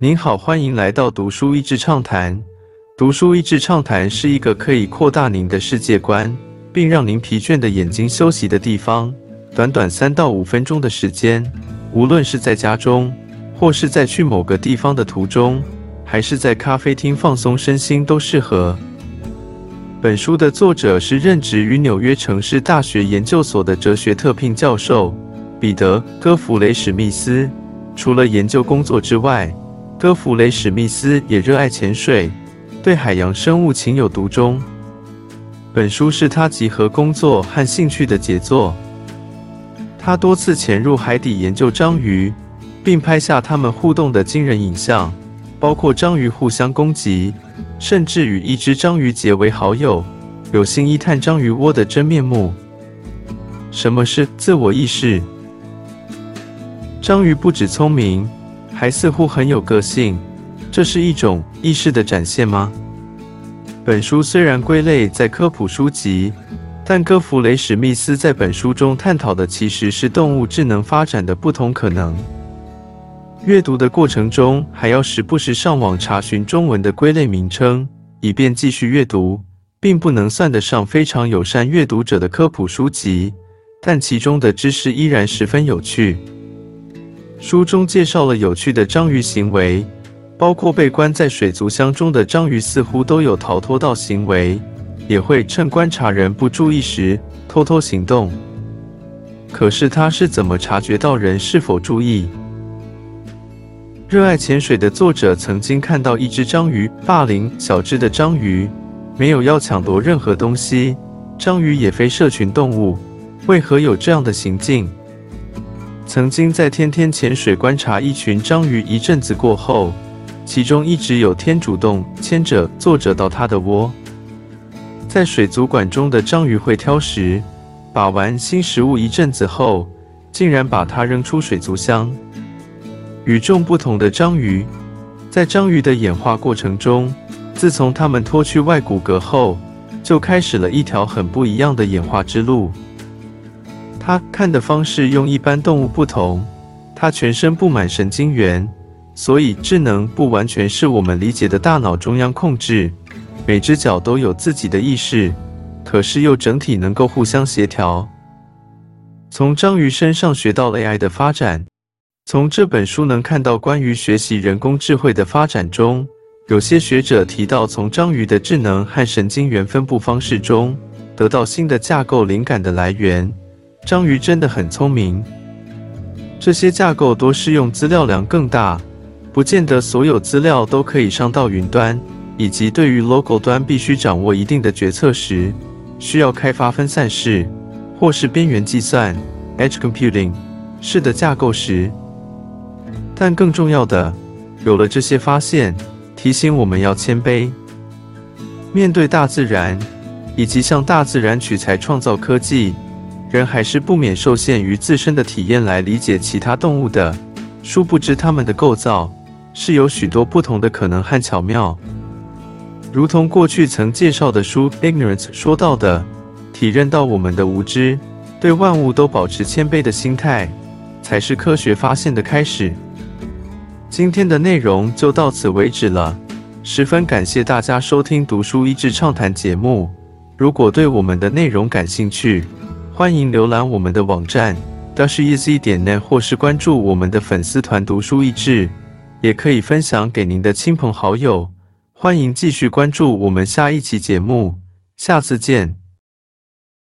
您好，欢迎来到读书益智畅谈。读书益智畅谈是一个可以扩大您的世界观，并让您疲倦的眼睛休息的地方。短短三到五分钟的时间，无论是在家中，或是在去某个地方的途中，还是在咖啡厅放松身心，都适合。本书的作者是任职于纽约城市大学研究所的哲学特聘教授彼得·戈弗雷·史密斯。除了研究工作之外，戈弗雷·史密斯也热爱潜水，对海洋生物情有独钟。本书是他集合工作和兴趣的杰作。他多次潜入海底研究章鱼，并拍下它们互动的惊人影像，包括章鱼互相攻击，甚至与一只章鱼结为好友。有心一探章鱼窝的真面目。什么是自我意识？章鱼不止聪明。还似乎很有个性，这是一种意识的展现吗？本书虽然归类在科普书籍，但戈弗雷·史密斯在本书中探讨的其实是动物智能发展的不同可能。阅读的过程中，还要时不时上网查询中文的归类名称，以便继续阅读，并不能算得上非常友善阅读者的科普书籍，但其中的知识依然十分有趣。书中介绍了有趣的章鱼行为，包括被关在水族箱中的章鱼似乎都有逃脱到行为，也会趁观察人不注意时偷偷行动。可是他是怎么察觉到人是否注意？热爱潜水的作者曾经看到一只章鱼霸凌小只的章鱼，没有要抢夺任何东西。章鱼也非社群动物，为何有这样的行径？曾经在天天潜水观察一群章鱼一阵子过后，其中一直有天主动牵着作者到他的窝。在水族馆中的章鱼会挑食，把玩新食物一阵子后，竟然把它扔出水族箱。与众不同的章鱼，在章鱼的演化过程中，自从它们脱去外骨骼后，就开始了一条很不一样的演化之路。他看的方式用一般动物不同，它全身布满神经元，所以智能不完全是我们理解的大脑中央控制。每只脚都有自己的意识，可是又整体能够互相协调。从章鱼身上学到 AI 的发展，从这本书能看到关于学习人工智慧的发展中，有些学者提到从章鱼的智能和神经元分布方式中得到新的架构灵感的来源。章鱼真的很聪明，这些架构多适用资料量更大，不见得所有资料都可以上到云端，以及对于 Logo 端必须掌握一定的决策时，需要开发分散式或是边缘计算 （edge computing） 式的架构时。但更重要的，有了这些发现，提醒我们要谦卑，面对大自然，以及向大自然取材创造科技。人还是不免受限于自身的体验来理解其他动物的，殊不知它们的构造是有许多不同的可能和巧妙。如同过去曾介绍的书《Ignorance》说到的，体认到我们的无知，对万物都保持谦卑的心态，才是科学发现的开始。今天的内容就到此为止了，十分感谢大家收听《读书益智畅谈》节目。如果对我们的内容感兴趣，欢迎浏览我们的网站 d a s h e a s y 点 net，或是关注我们的粉丝团“读书益智”，也可以分享给您的亲朋好友。欢迎继续关注我们下一期节目，下次见。